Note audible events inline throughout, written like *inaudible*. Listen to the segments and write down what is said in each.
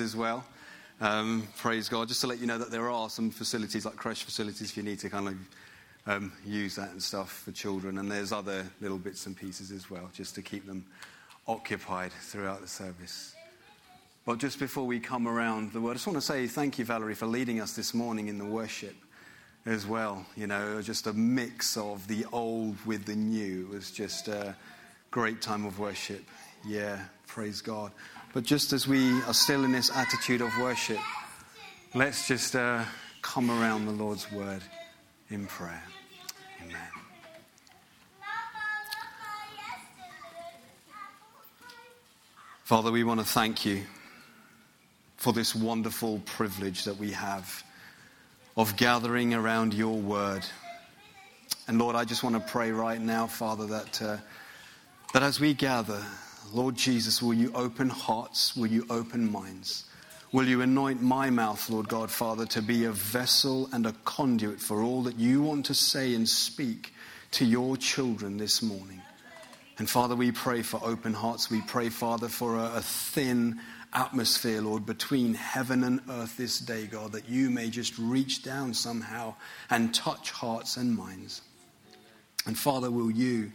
as well. Um, praise God. Just to let you know that there are some facilities, like crash facilities, if you need to kind of um, use that and stuff for children. And there's other little bits and pieces as well, just to keep them occupied throughout the service. But just before we come around the word, I just want to say thank you, Valerie, for leading us this morning in the worship as well. You know, just a mix of the old with the new. It was just a great time of worship. Yeah, praise God. But just as we are still in this attitude of worship, let's just uh, come around the Lord's word in prayer. Amen. Father, we want to thank you for this wonderful privilege that we have of gathering around your word. And Lord, I just want to pray right now, Father, that, uh, that as we gather, Lord Jesus, will you open hearts? Will you open minds? Will you anoint my mouth, Lord God, Father, to be a vessel and a conduit for all that you want to say and speak to your children this morning? And Father, we pray for open hearts. We pray, Father, for a, a thin atmosphere, Lord, between heaven and earth this day, God, that you may just reach down somehow and touch hearts and minds. And Father, will you,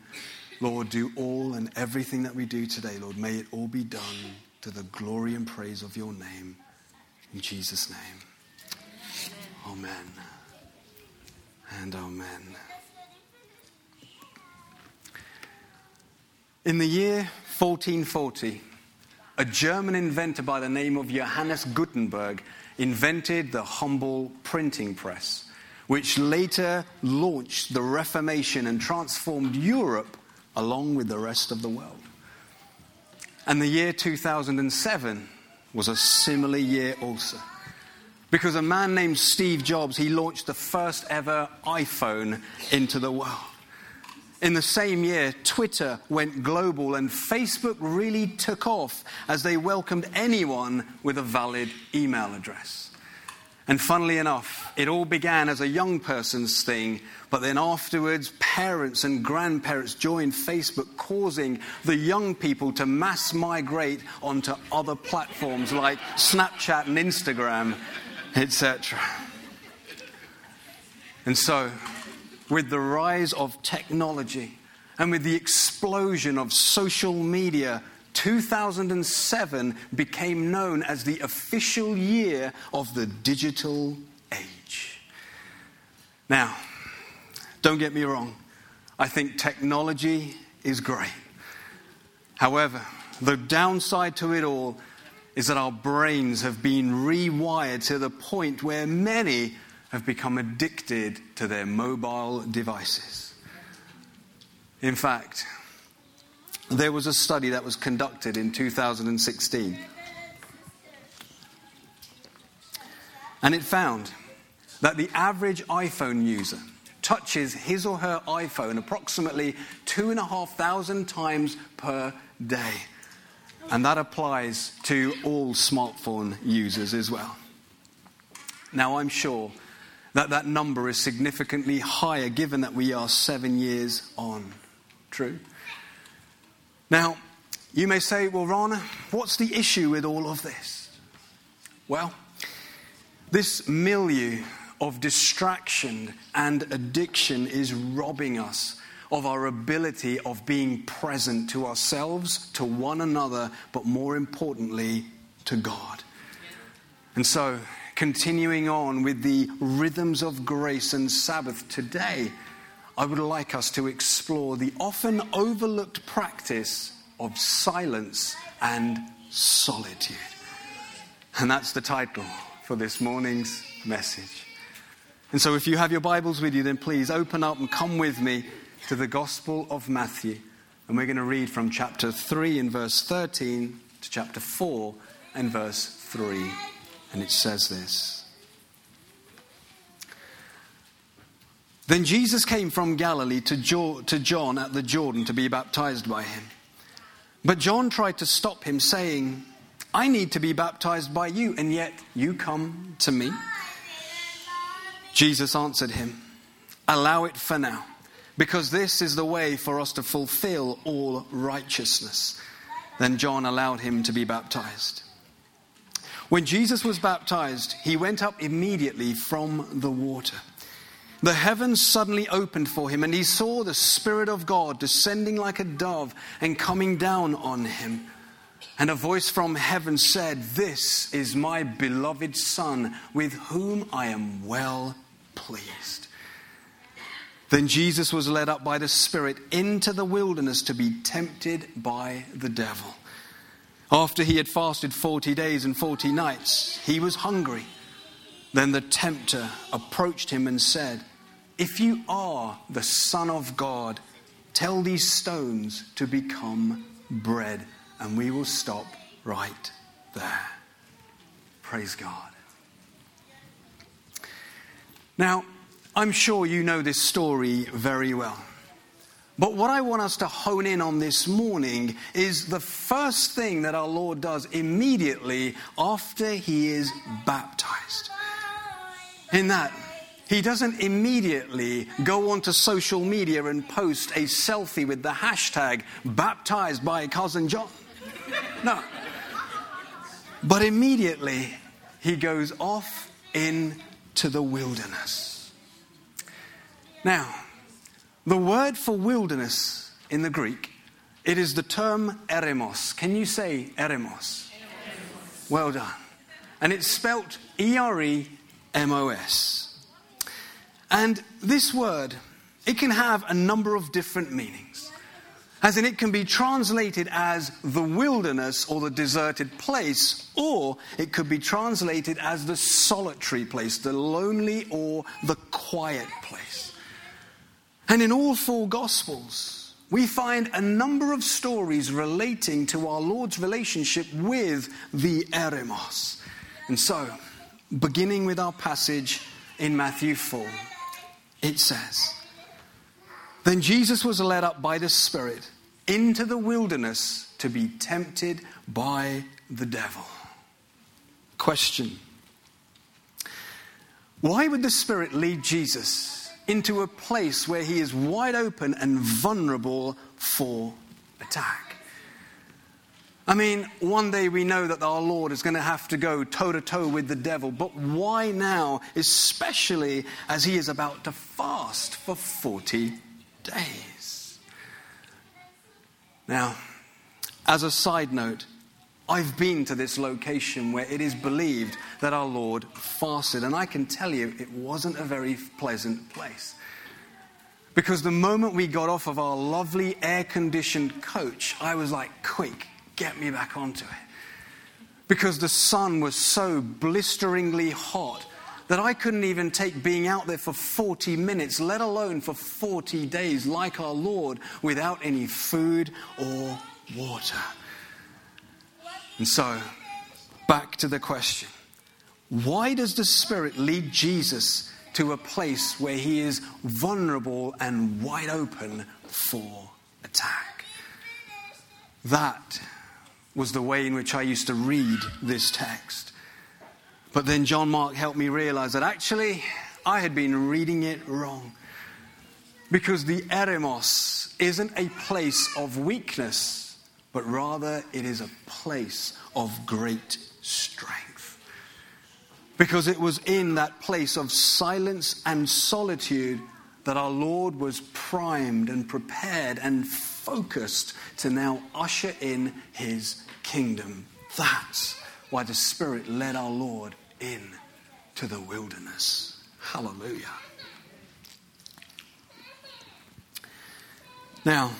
Lord, do all and everything that we do today, Lord, may it all be done to the glory and praise of your name. In Jesus' name. Amen. And amen. In the year 1440, a German inventor by the name of Johannes Gutenberg invented the humble printing press, which later launched the Reformation and transformed Europe along with the rest of the world. And the year 2007 was a similar year also. Because a man named Steve Jobs, he launched the first ever iPhone into the world. In the same year, Twitter went global and Facebook really took off as they welcomed anyone with a valid email address. And funnily enough, it all began as a young person's thing, but then afterwards, parents and grandparents joined Facebook, causing the young people to mass migrate onto other platforms like Snapchat and Instagram, etc. And so, with the rise of technology and with the explosion of social media, 2007 became known as the official year of the digital age. Now, don't get me wrong, I think technology is great. However, the downside to it all is that our brains have been rewired to the point where many have become addicted to their mobile devices. In fact, there was a study that was conducted in 2016. And it found that the average iPhone user touches his or her iPhone approximately two and a half thousand times per day. And that applies to all smartphone users as well. Now, I'm sure that that number is significantly higher given that we are seven years on. True? Now, you may say, well, Rana, what's the issue with all of this? Well, this milieu of distraction and addiction is robbing us of our ability of being present to ourselves, to one another, but more importantly, to God. And so, continuing on with the rhythms of grace and Sabbath today, I would like us to explore the often overlooked practice of silence and solitude. And that's the title for this morning's message. And so, if you have your Bibles with you, then please open up and come with me to the Gospel of Matthew. And we're going to read from chapter 3 in verse 13 to chapter 4 and verse 3. And it says this Then Jesus came from Galilee to, jo- to John at the Jordan to be baptized by him. But John tried to stop him, saying, I need to be baptized by you, and yet you come to me? Jesus answered him, Allow it for now, because this is the way for us to fulfill all righteousness. Then John allowed him to be baptized. When Jesus was baptized, he went up immediately from the water. The heavens suddenly opened for him, and he saw the Spirit of God descending like a dove and coming down on him. And a voice from heaven said, This is my beloved Son, with whom I am well pleased. Then Jesus was led up by the Spirit into the wilderness to be tempted by the devil. After he had fasted 40 days and 40 nights, he was hungry. Then the tempter approached him and said, If you are the Son of God, tell these stones to become bread. And we will stop right there. Praise God. Now, I'm sure you know this story very well. But what I want us to hone in on this morning is the first thing that our Lord does immediately after he is baptized. In that, he doesn't immediately go onto social media and post a selfie with the hashtag baptized by cousin John. No. But immediately, he goes off into the wilderness. Now, the word for wilderness in the Greek, it is the term eremos. Can you say eremos? eremos. Well done. And it's spelt E R E M O S. And this word, it can have a number of different meanings. As in, it can be translated as the wilderness or the deserted place, or it could be translated as the solitary place, the lonely or the quiet place. And in all four Gospels, we find a number of stories relating to our Lord's relationship with the Eremos. And so, beginning with our passage in Matthew 4, it says, Then Jesus was led up by the Spirit into the wilderness to be tempted by the devil. Question Why would the Spirit lead Jesus into a place where he is wide open and vulnerable for attack. I mean, one day we know that our Lord is going to have to go toe to toe with the devil, but why now, especially as he is about to fast for 40 days? Now, as a side note, I've been to this location where it is believed that our Lord fasted, and I can tell you it wasn't a very pleasant place. Because the moment we got off of our lovely air conditioned coach, I was like, quick, get me back onto it. Because the sun was so blisteringly hot that I couldn't even take being out there for 40 minutes, let alone for 40 days, like our Lord, without any food or water. And so, back to the question why does the Spirit lead Jesus to a place where he is vulnerable and wide open for attack? That was the way in which I used to read this text. But then John Mark helped me realize that actually I had been reading it wrong. Because the eremos isn't a place of weakness but rather it is a place of great strength. Because it was in that place of silence and solitude that our Lord was primed and prepared and focused to now usher in his kingdom. That's why the Spirit led our Lord in to the wilderness. Hallelujah. Now,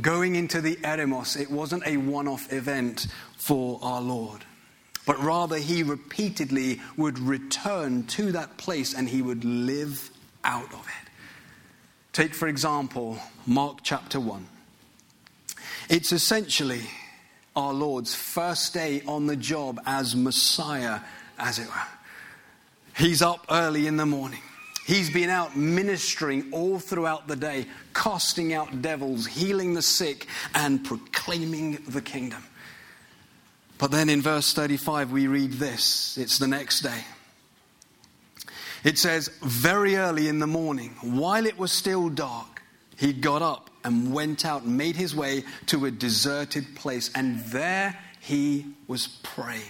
going into the Eremos, it wasn't a one off event for our Lord, but rather he repeatedly would return to that place and he would live out of it. Take, for example, Mark chapter 1. It's essentially our Lord's first day on the job as Messiah, as it were. He's up early in the morning. He's been out ministering all throughout the day, casting out devils, healing the sick, and proclaiming the kingdom. But then in verse 35, we read this it's the next day. It says, Very early in the morning, while it was still dark, he got up and went out and made his way to a deserted place, and there he was praying.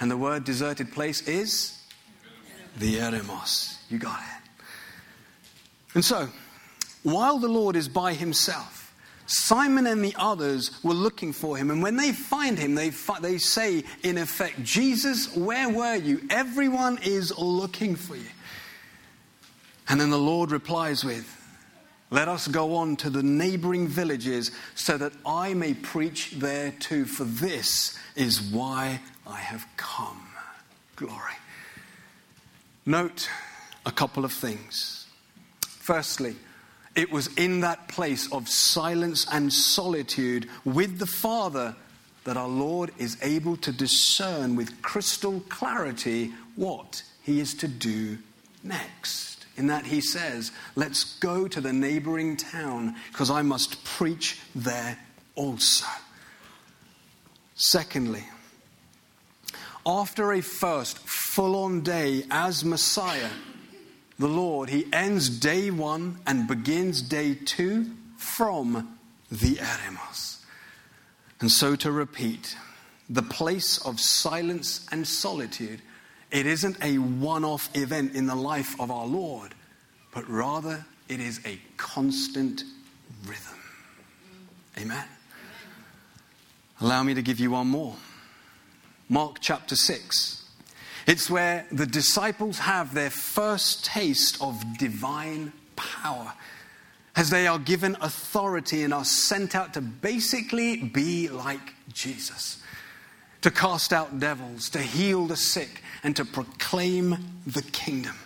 And the word deserted place is the eremos. You got it. And so, while the Lord is by himself, Simon and the others were looking for him. And when they find him, they, fi- they say, in effect, Jesus, where were you? Everyone is looking for you. And then the Lord replies with, Let us go on to the neighboring villages so that I may preach there too, for this is why I have come. Glory. Note a couple of things. Firstly, it was in that place of silence and solitude with the Father that our Lord is able to discern with crystal clarity what he is to do next. In that he says, Let's go to the neighboring town because I must preach there also. Secondly, after a first full on day as Messiah, the Lord, he ends day one and begins day two from the Eremos. And so to repeat, the place of silence and solitude, it isn't a one off event in the life of our Lord, but rather it is a constant rhythm. Amen. Allow me to give you one more. Mark chapter 6. It's where the disciples have their first taste of divine power as they are given authority and are sent out to basically be like Jesus, to cast out devils, to heal the sick, and to proclaim the kingdom.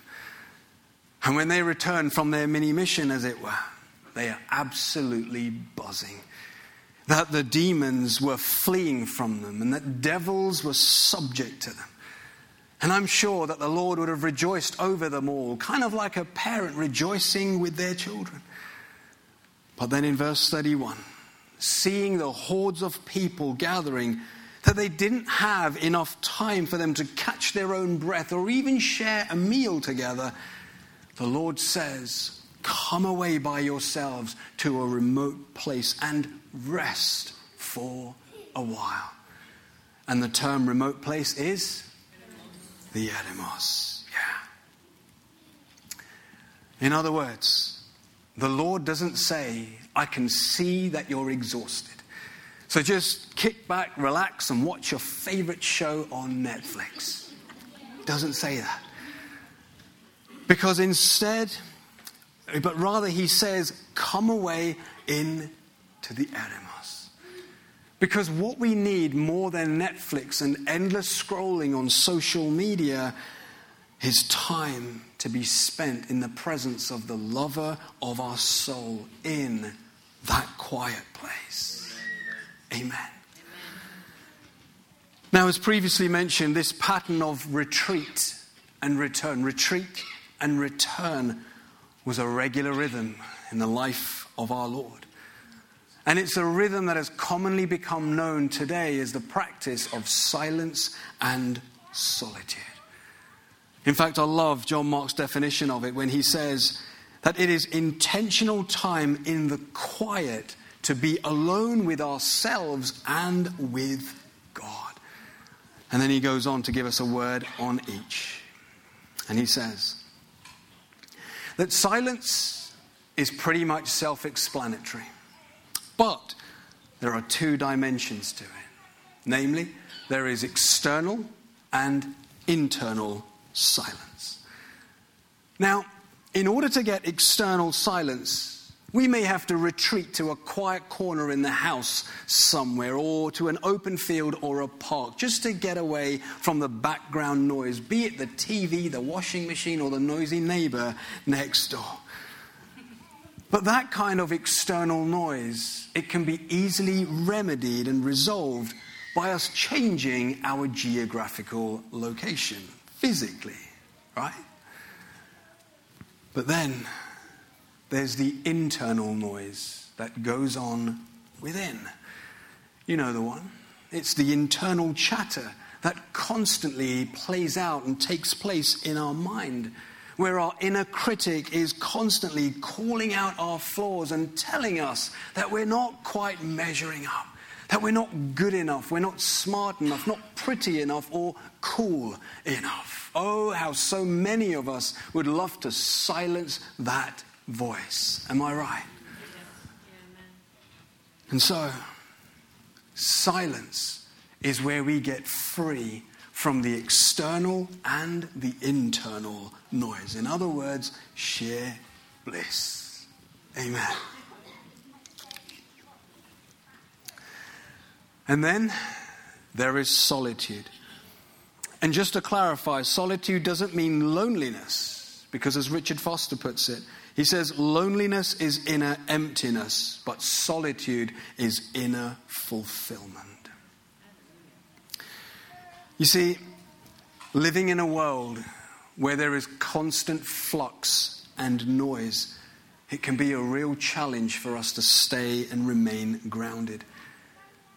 And when they return from their mini mission, as it were, they are absolutely buzzing. That the demons were fleeing from them and that devils were subject to them. And I'm sure that the Lord would have rejoiced over them all, kind of like a parent rejoicing with their children. But then in verse 31, seeing the hordes of people gathering, that they didn't have enough time for them to catch their own breath or even share a meal together, the Lord says, Come away by yourselves to a remote place and rest for a while. And the term remote place is the eremos. Yeah. In other words, the Lord doesn't say, I can see that you're exhausted. So just kick back, relax, and watch your favorite show on Netflix. Doesn't say that. Because instead, but rather he says, come away into the eremos. Because what we need more than Netflix and endless scrolling on social media is time to be spent in the presence of the lover of our soul in that quiet place. Amen. Now, as previously mentioned, this pattern of retreat and return, retreat and return, was a regular rhythm in the life of our Lord. And it's a rhythm that has commonly become known today as the practice of silence and solitude. In fact, I love John Mark's definition of it when he says that it is intentional time in the quiet to be alone with ourselves and with God. And then he goes on to give us a word on each. And he says that silence is pretty much self explanatory. But there are two dimensions to it. Namely, there is external and internal silence. Now, in order to get external silence, we may have to retreat to a quiet corner in the house somewhere or to an open field or a park just to get away from the background noise, be it the TV, the washing machine, or the noisy neighbor next door. But that kind of external noise, it can be easily remedied and resolved by us changing our geographical location physically, right? But then there's the internal noise that goes on within. You know the one. It's the internal chatter that constantly plays out and takes place in our mind where our inner critic is constantly calling out our flaws and telling us that we're not quite measuring up, that we're not good enough, we're not smart enough, not pretty enough, or cool enough. Oh, how so many of us would love to silence that voice. Am I right? And so, silence is where we get free from the external and the internal noise. In other words, sheer bliss. Amen. And then there is solitude. And just to clarify, solitude doesn't mean loneliness, because as Richard Foster puts it, he says, loneliness is inner emptiness, but solitude is inner fulfillment. You see, living in a world where there is constant flux and noise, it can be a real challenge for us to stay and remain grounded.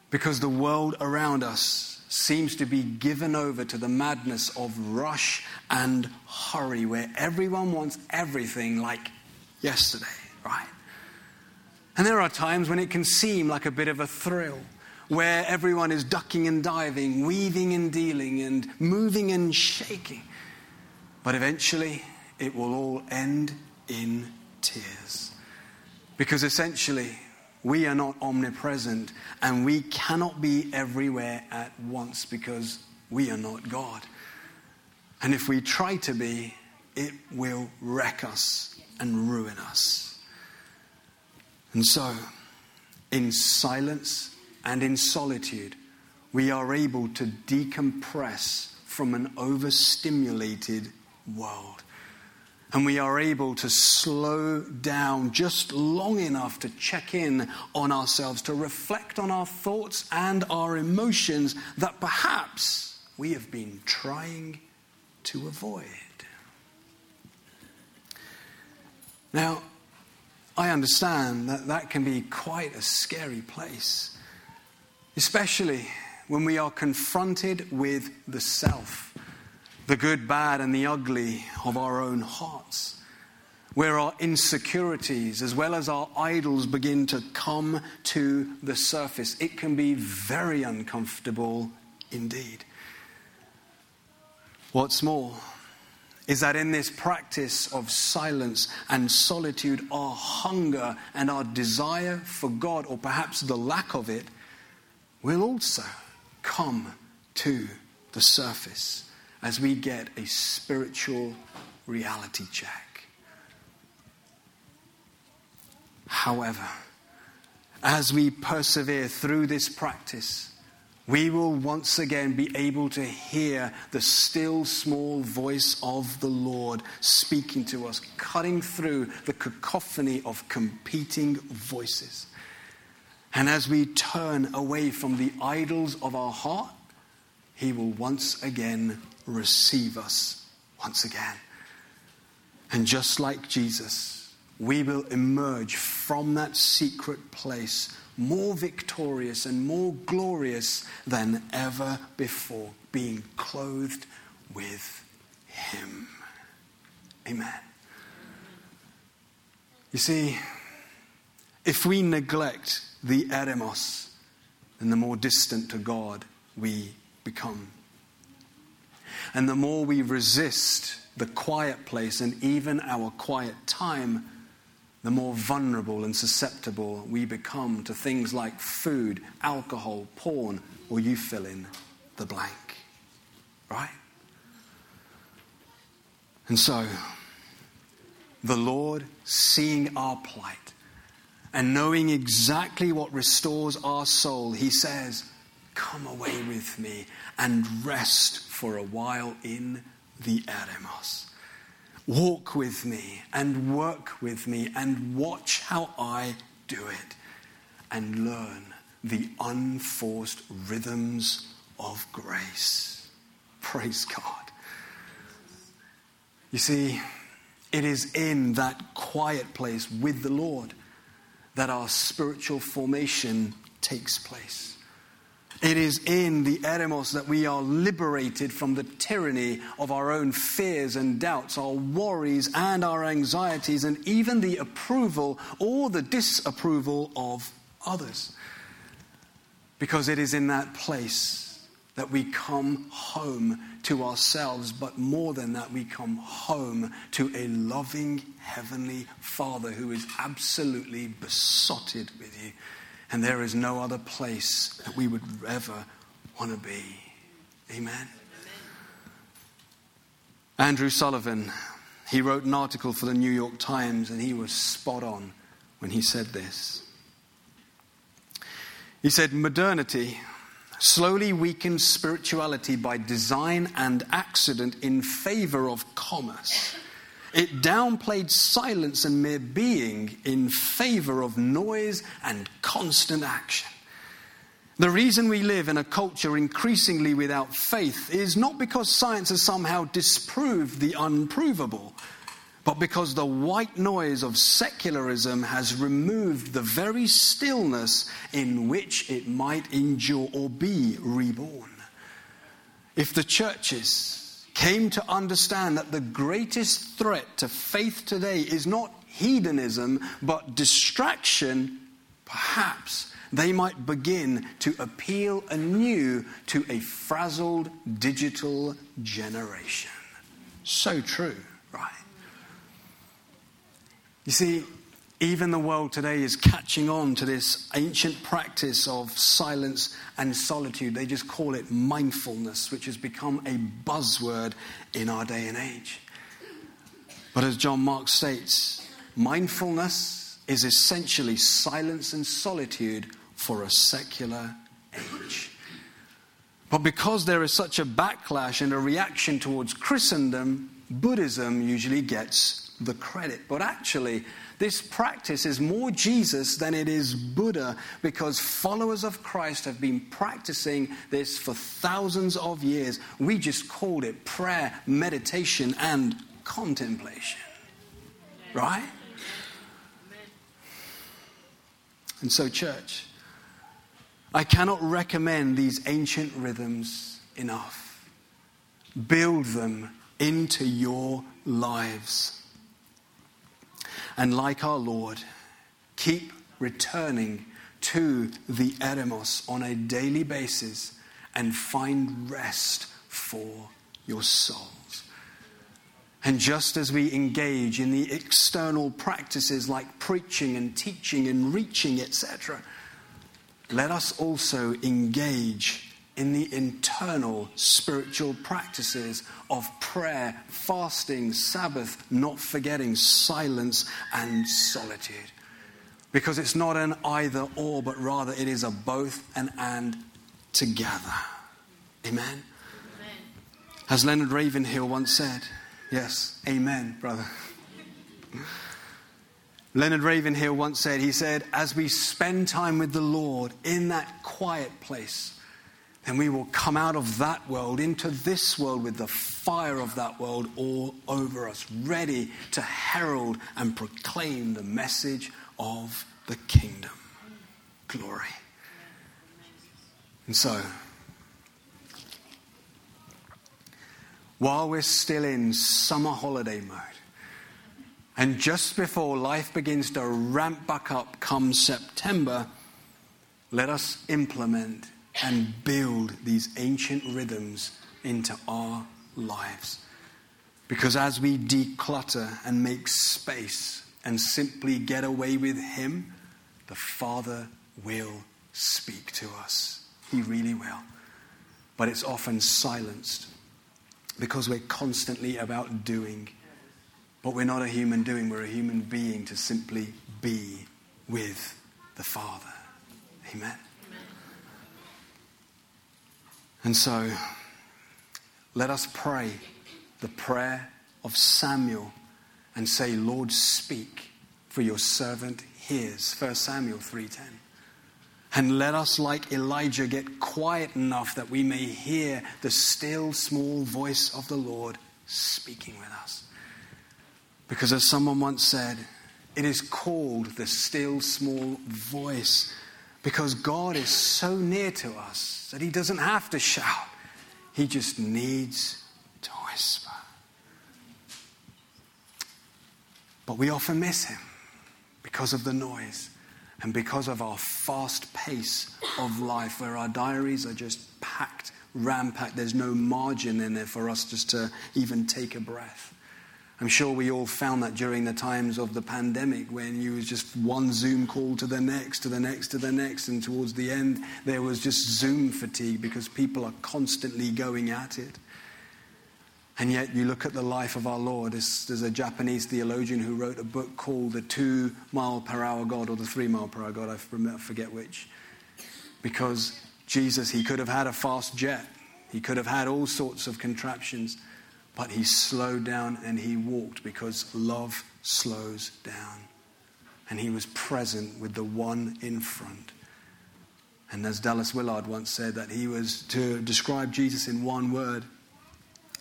Because the world around us seems to be given over to the madness of rush and hurry, where everyone wants everything like yesterday, right? And there are times when it can seem like a bit of a thrill, where everyone is ducking and diving, weaving and dealing, and moving and shaking. But eventually, it will all end in tears. Because essentially, we are not omnipresent and we cannot be everywhere at once because we are not God. And if we try to be, it will wreck us and ruin us. And so, in silence and in solitude, we are able to decompress from an overstimulated world and we are able to slow down just long enough to check in on ourselves, to reflect on our thoughts and our emotions that perhaps we have been trying to avoid. Now, I understand that that can be quite a scary place, especially when we are confronted with the self the good, bad, and the ugly of our own hearts, where our insecurities as well as our idols begin to come to the surface. It can be very uncomfortable indeed. What's more, is that in this practice of silence and solitude, our hunger and our desire for God, or perhaps the lack of it, will also come to the surface as we get a spiritual reality check. However, as we persevere through this practice, we will once again be able to hear the still small voice of the Lord speaking to us, cutting through the cacophony of competing voices. And as we turn away from the idols of our heart, He will once again receive us once again. And just like Jesus, we will emerge from that secret place more victorious and more glorious than ever before, being clothed with Him. Amen. You see, if we neglect the eremos, then the more distant to God we become. And the more we resist the quiet place and even our quiet time, the more vulnerable and susceptible we become to things like food, alcohol, porn, or you fill in the blank. Right? And so, the Lord, seeing our plight and knowing exactly what restores our soul, He says, Come away with me and rest for a while in the eremos. Walk with me and work with me and watch how I do it and learn the unforced rhythms of grace. Praise God. You see, it is in that quiet place with the Lord that our spiritual formation takes place. It is in the eremos that we are liberated from the tyranny of our own fears and doubts, our worries and our anxieties, and even the approval or the disapproval of others. Because it is in that place that we come home to ourselves, but more than that, we come home to a loving Heavenly Father who is absolutely besotted with you. And there is no other place that we would ever want to be. Amen. Andrew Sullivan, he wrote an article for the New York Times, and he was spot on when he said this. He said, Modernity slowly weakens spirituality by design and accident in favor of commerce. It downplayed silence and mere being in favor of noise and constant action. The reason we live in a culture increasingly without faith is not because science has somehow disproved the unprovable, but because the white noise of secularism has removed the very stillness in which it might endure or be reborn. If the churches came to understand that the greatest threat to faith today is not hedonism, but distraction, perhaps they might begin to appeal anew to a frazzled digital generation. So true, right? You see, even the world today is catching on to this ancient practice of silence and solitude. They just call it mindfulness, which has become a buzzword in our day and age. But as John Mark states, mindfulness is essentially silence and solitude for a secular age. But because there is such a backlash and a reaction towards Christendom, Buddhism usually gets the credit. But actually, this practice is more Jesus than it is Buddha because followers of Christ have been practicing this for thousands of years. We just called it prayer, meditation, and contemplation. Right? And so, church, I cannot recommend these ancient rhythms enough. Build them into your lives. And like our Lord, keep returning to the eremos on a daily basis and find rest for your souls. And just as we engage in the external practices like preaching and teaching and reaching, etc., let us also engage in the internal spiritual practices of prayer, fasting, Sabbath, not forgetting silence and solitude. Because it's not an either or, but rather it is a both and and together. Amen? amen. As Leonard Ravenhill once said, yes, amen, brother. Leonard Ravenhill once said, he said, as we spend time with the Lord in that quiet place, then we will come out of that world into this world with the fire of that world all over us, ready to herald and proclaim the message of the kingdom. Glory. And so, while we're still in summer holiday mode, and just before life begins to ramp back up come September, let us implement and build these ancient rhythms into our lives. Because as we declutter and make space and simply get away with Him, the Father will speak to us. He really will. But it's often silenced because we're constantly about doing but we're not a human doing, we're a human being to simply be with the Father. Amen. And so, let us pray the prayer of Samuel and say, Lord, speak, for your servant hears. 1 Samuel 3:10. And let us, like Elijah, get quiet enough that we may hear the still small voice of the Lord speaking with us. Because as someone once said, it is called the still small voice because God is so near to us that He doesn't have to shout, He just needs to whisper. But we often miss Him because of the noise. And because of our fast pace of life, where our diaries are just packed, rampacked, there's no margin in there for us just to even take a breath. I'm sure we all found that during the times of the pandemic when you was just one Zoom call to the next, to the next, to the next, and towards the end there was just Zoom fatigue because people are constantly going at it. And yet, you look at the life of our Lord. There's, a Japanese theologian who wrote a book called The Two Mile Per Hour God or The Three Mile Per Hour God. I forget which. Because Jesus, he could have had a fast jet, he could have had all sorts of contraptions, but he slowed down and he walked because love slows down. And he was present with the one in front. And as Dallas Willard once said, that he was to describe Jesus in one word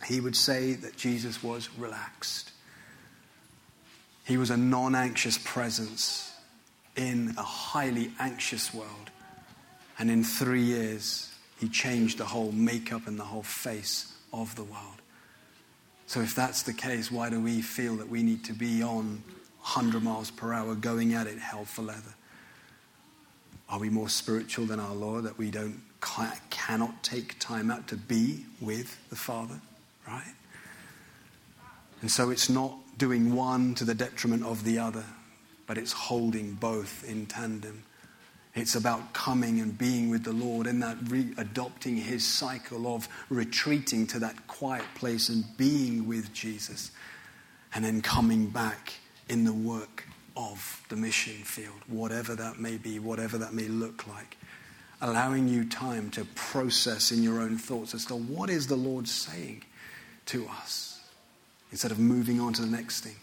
he would say that Jesus was relaxed. He was a non anxious presence in a highly anxious world. And in three years, he changed the whole makeup and the whole face of the world. So, if that's the case, why do we feel that we need to be on 100 miles per hour going at it hell for leather? Are we more spiritual than our Lord that we don't cannot take time out to be with the Father? right? And so it's not doing one to the detriment of the other, but it's holding both in tandem. It's about coming and being with the Lord and that re- adopting his cycle of retreating to that quiet place and being with Jesus, and then coming back in the work of the mission field, whatever that may be, whatever that may look like. Allowing you time to process in your own thoughts as to what is the Lord saying to us instead of moving on to the next thing.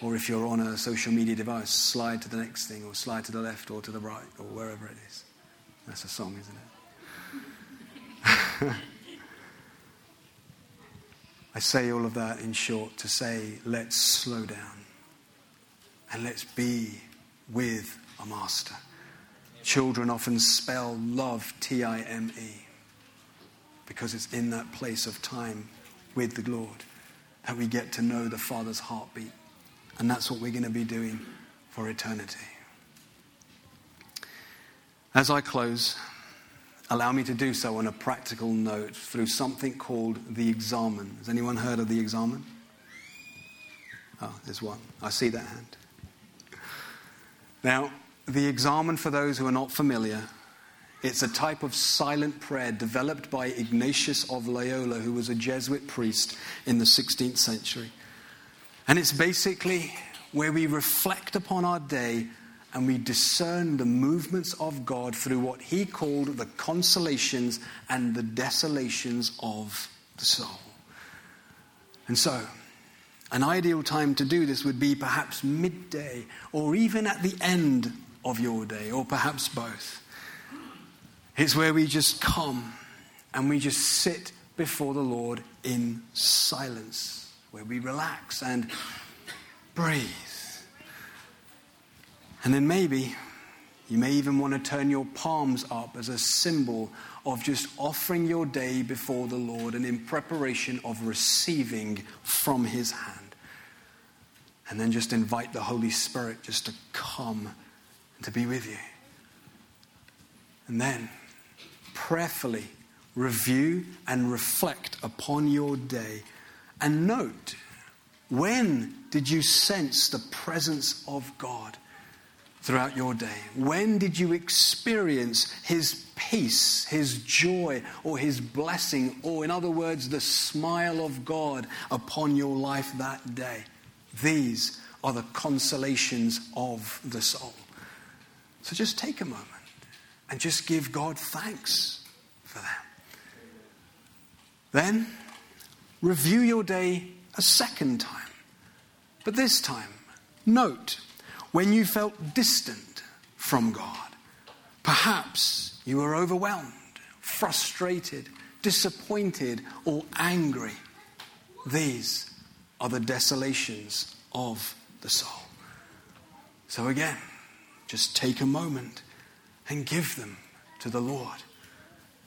Or if you're on a social media device, slide to the next thing, or slide to the left or to the right, or wherever it is. That's a song, isn't it? *laughs* I say all of that in short to say, let's slow down and let's be with a master. Children often spell love T I M E because it's in that place of time with the Lord, that we get to know the Father's heartbeat. And that's what we're going to be doing for eternity. As I close, allow me to do so on a practical note through something called the examen. Has anyone heard of the examen? Oh, there's one. I see that hand. Now, the examen, for those who are not familiar, it's a type of silent prayer developed by Ignatius of Loyola, who was a Jesuit priest in the 16th century. And it's basically where we reflect upon our day and we discern the movements of God through what he called the consolations and the desolations of the soul. And so, an ideal time to do this would be perhaps midday or even at the end of your day, or perhaps both. It's where we just come and we just sit before the Lord in silence, where we relax and breathe. And then maybe you may even want to turn your palms up as a symbol of just offering your day before the Lord and in preparation of receiving from His hand. And then just invite the Holy Spirit just to come and to be with you. And then prayerfully review and reflect upon your day and note when did you sense the presence of God throughout your day? When did you experience His peace, His joy, or His blessing, or in other words, the smile of God upon your life that day? These are the consolations of the soul. So just take a moment and just give God thanks for that. Then review your day a second time. But this time, note when you felt distant from God. Perhaps you were overwhelmed, frustrated, disappointed, or angry. These are the desolations of the soul. So, again, just take a moment and give them to the Lord.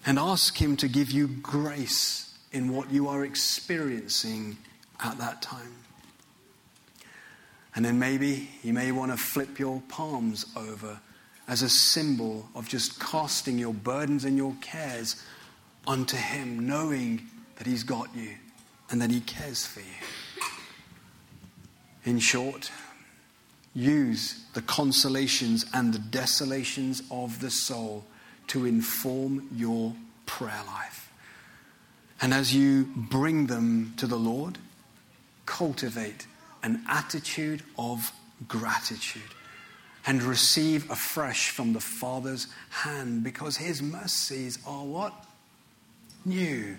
And ask Him to give you grace in what you are experiencing at that time. And then maybe you may want to flip your palms over as a symbol of just casting your burdens and your cares unto Him, knowing that He's got you and that He cares for you. In short, use the consolations and the desolations of the soul to inform your prayer life. And as you bring them to the Lord, cultivate an attitude of gratitude and receive afresh from the Father's hand because his mercies are what? New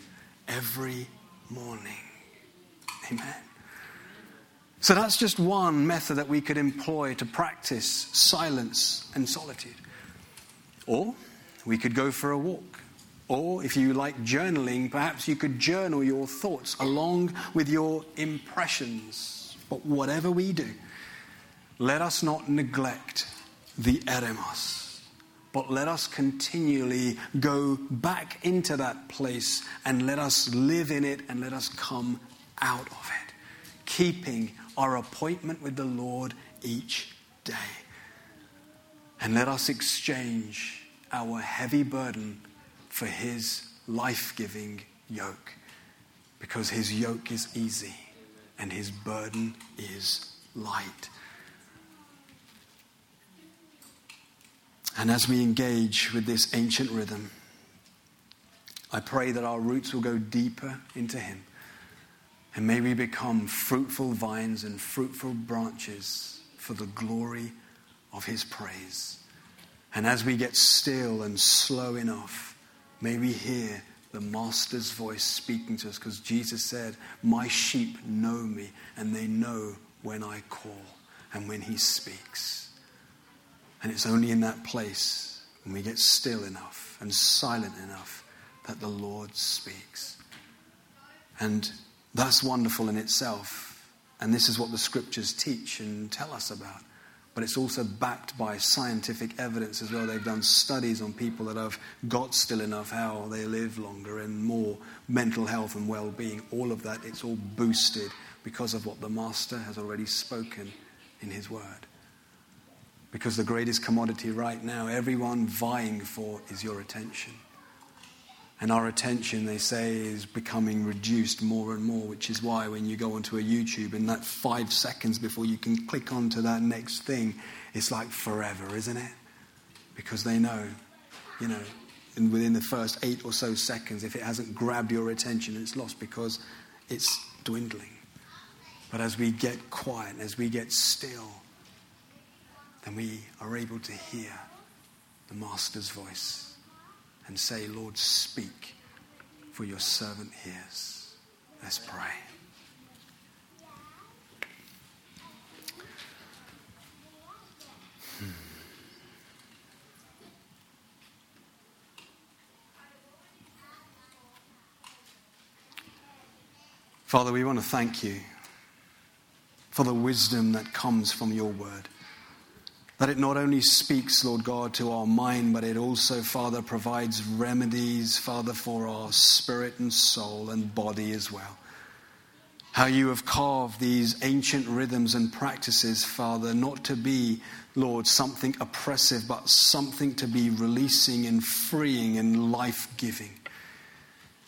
every morning. Amen. So that's just one method that we could employ to practice silence and solitude. Or we could go for a walk. Or if you like journaling, perhaps you could journal your thoughts along with your impressions. But whatever we do, let us not neglect the eremos, but let us continually go back into that place and let us live in it and let us come out of it, keeping our appointment with the Lord each day. And let us exchange our heavy burden for his life giving yoke, because his yoke is easy and his burden is light. And as we engage with this ancient rhythm, I pray that our roots will go deeper into Him. And may we become fruitful vines and fruitful branches for the glory of His praise. And as we get still and slow enough, may we hear the Master's voice speaking to us because Jesus said, My sheep know me and they know when I call and when He speaks. And it's only in that place when we get still enough and silent enough that the Lord speaks. And that's wonderful in itself. And this is what the scriptures teach and tell us about. But it's also backed by scientific evidence as well. They've done studies on people that have got still enough, how they live longer and more mental health and well being. All of that, it's all boosted because of what the Master has already spoken in His Word. Because the greatest commodity right now, everyone vying for, is your attention. And our attention, they say, is becoming reduced more and more, which is why when you go onto a YouTube, in that five seconds before you can click onto that next thing, it's like forever, isn't it? Because they know, you know, and within the first eight or so seconds, if it hasn't grabbed your attention, it's lost because it's dwindling. But as we get quiet, as we get still, then we are able to hear the Master's voice and say, Lord, speak, for your servant hears. Let's pray. Hmm. Father, we want to thank you for the wisdom that comes from your word. That it not only speaks, Lord God, to our mind, but it also, Father, provides remedies, Father, for our spirit and soul and body as well. How you have carved these ancient rhythms and practices, Father, not to be, Lord, something oppressive, but something to be releasing and freeing and life giving.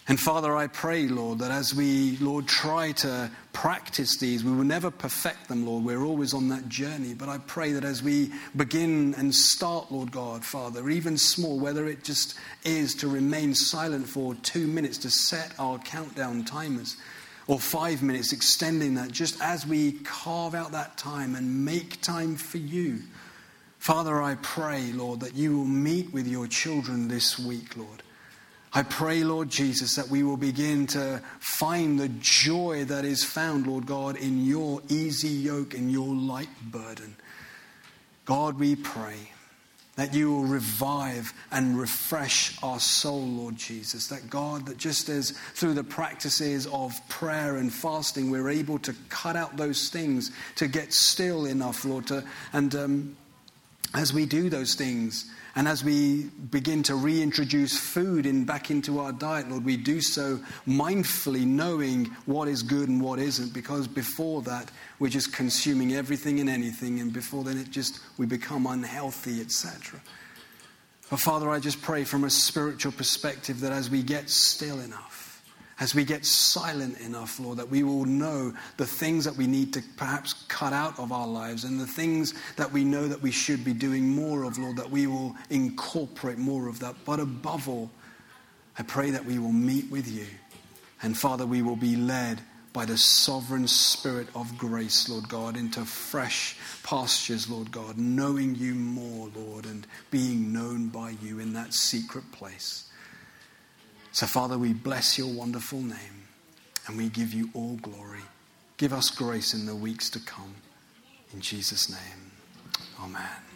And Father, I pray, Lord, that as we, Lord, try to practice these, we will never perfect them, Lord. We're always on that journey. But I pray that as we begin and start, Lord God, Father, even small, whether it just is to remain silent for two minutes to set our countdown timers, or five minutes, extending that, just as we carve out that time and make time for you. Father, I pray, Lord, that you will meet with your children this week, Lord. I pray, Lord Jesus, that we will begin to find the joy that is found, Lord God, in your easy yoke and your light burden. God, we pray that you will revive and refresh our soul, Lord Jesus. That God, that just as through the practices of prayer and fasting, we're able to cut out those things, to get still enough, Lord, to, and um, as we do those things, and as we begin to reintroduce food in, back into our diet, Lord, we do so mindfully knowing what is good and what isn't, because before that, we're just consuming everything and anything, and before then, it just, we become unhealthy, etc. But Father, I just pray from a spiritual perspective that as we get still enough, as we get silent enough, Lord, that we will know the things that we need to perhaps cut out of our lives and the things that we know that we should be doing more of, Lord, that we will incorporate more of that. But above all, I pray that we will meet with you. And Father, we will be led by the sovereign spirit of grace, Lord God, into fresh pastures, Lord God, knowing you more, Lord, and being known by you in that secret place. So, Father, we bless your wonderful name and we give you all glory. Give us grace in the weeks to come. In Jesus' name, amen.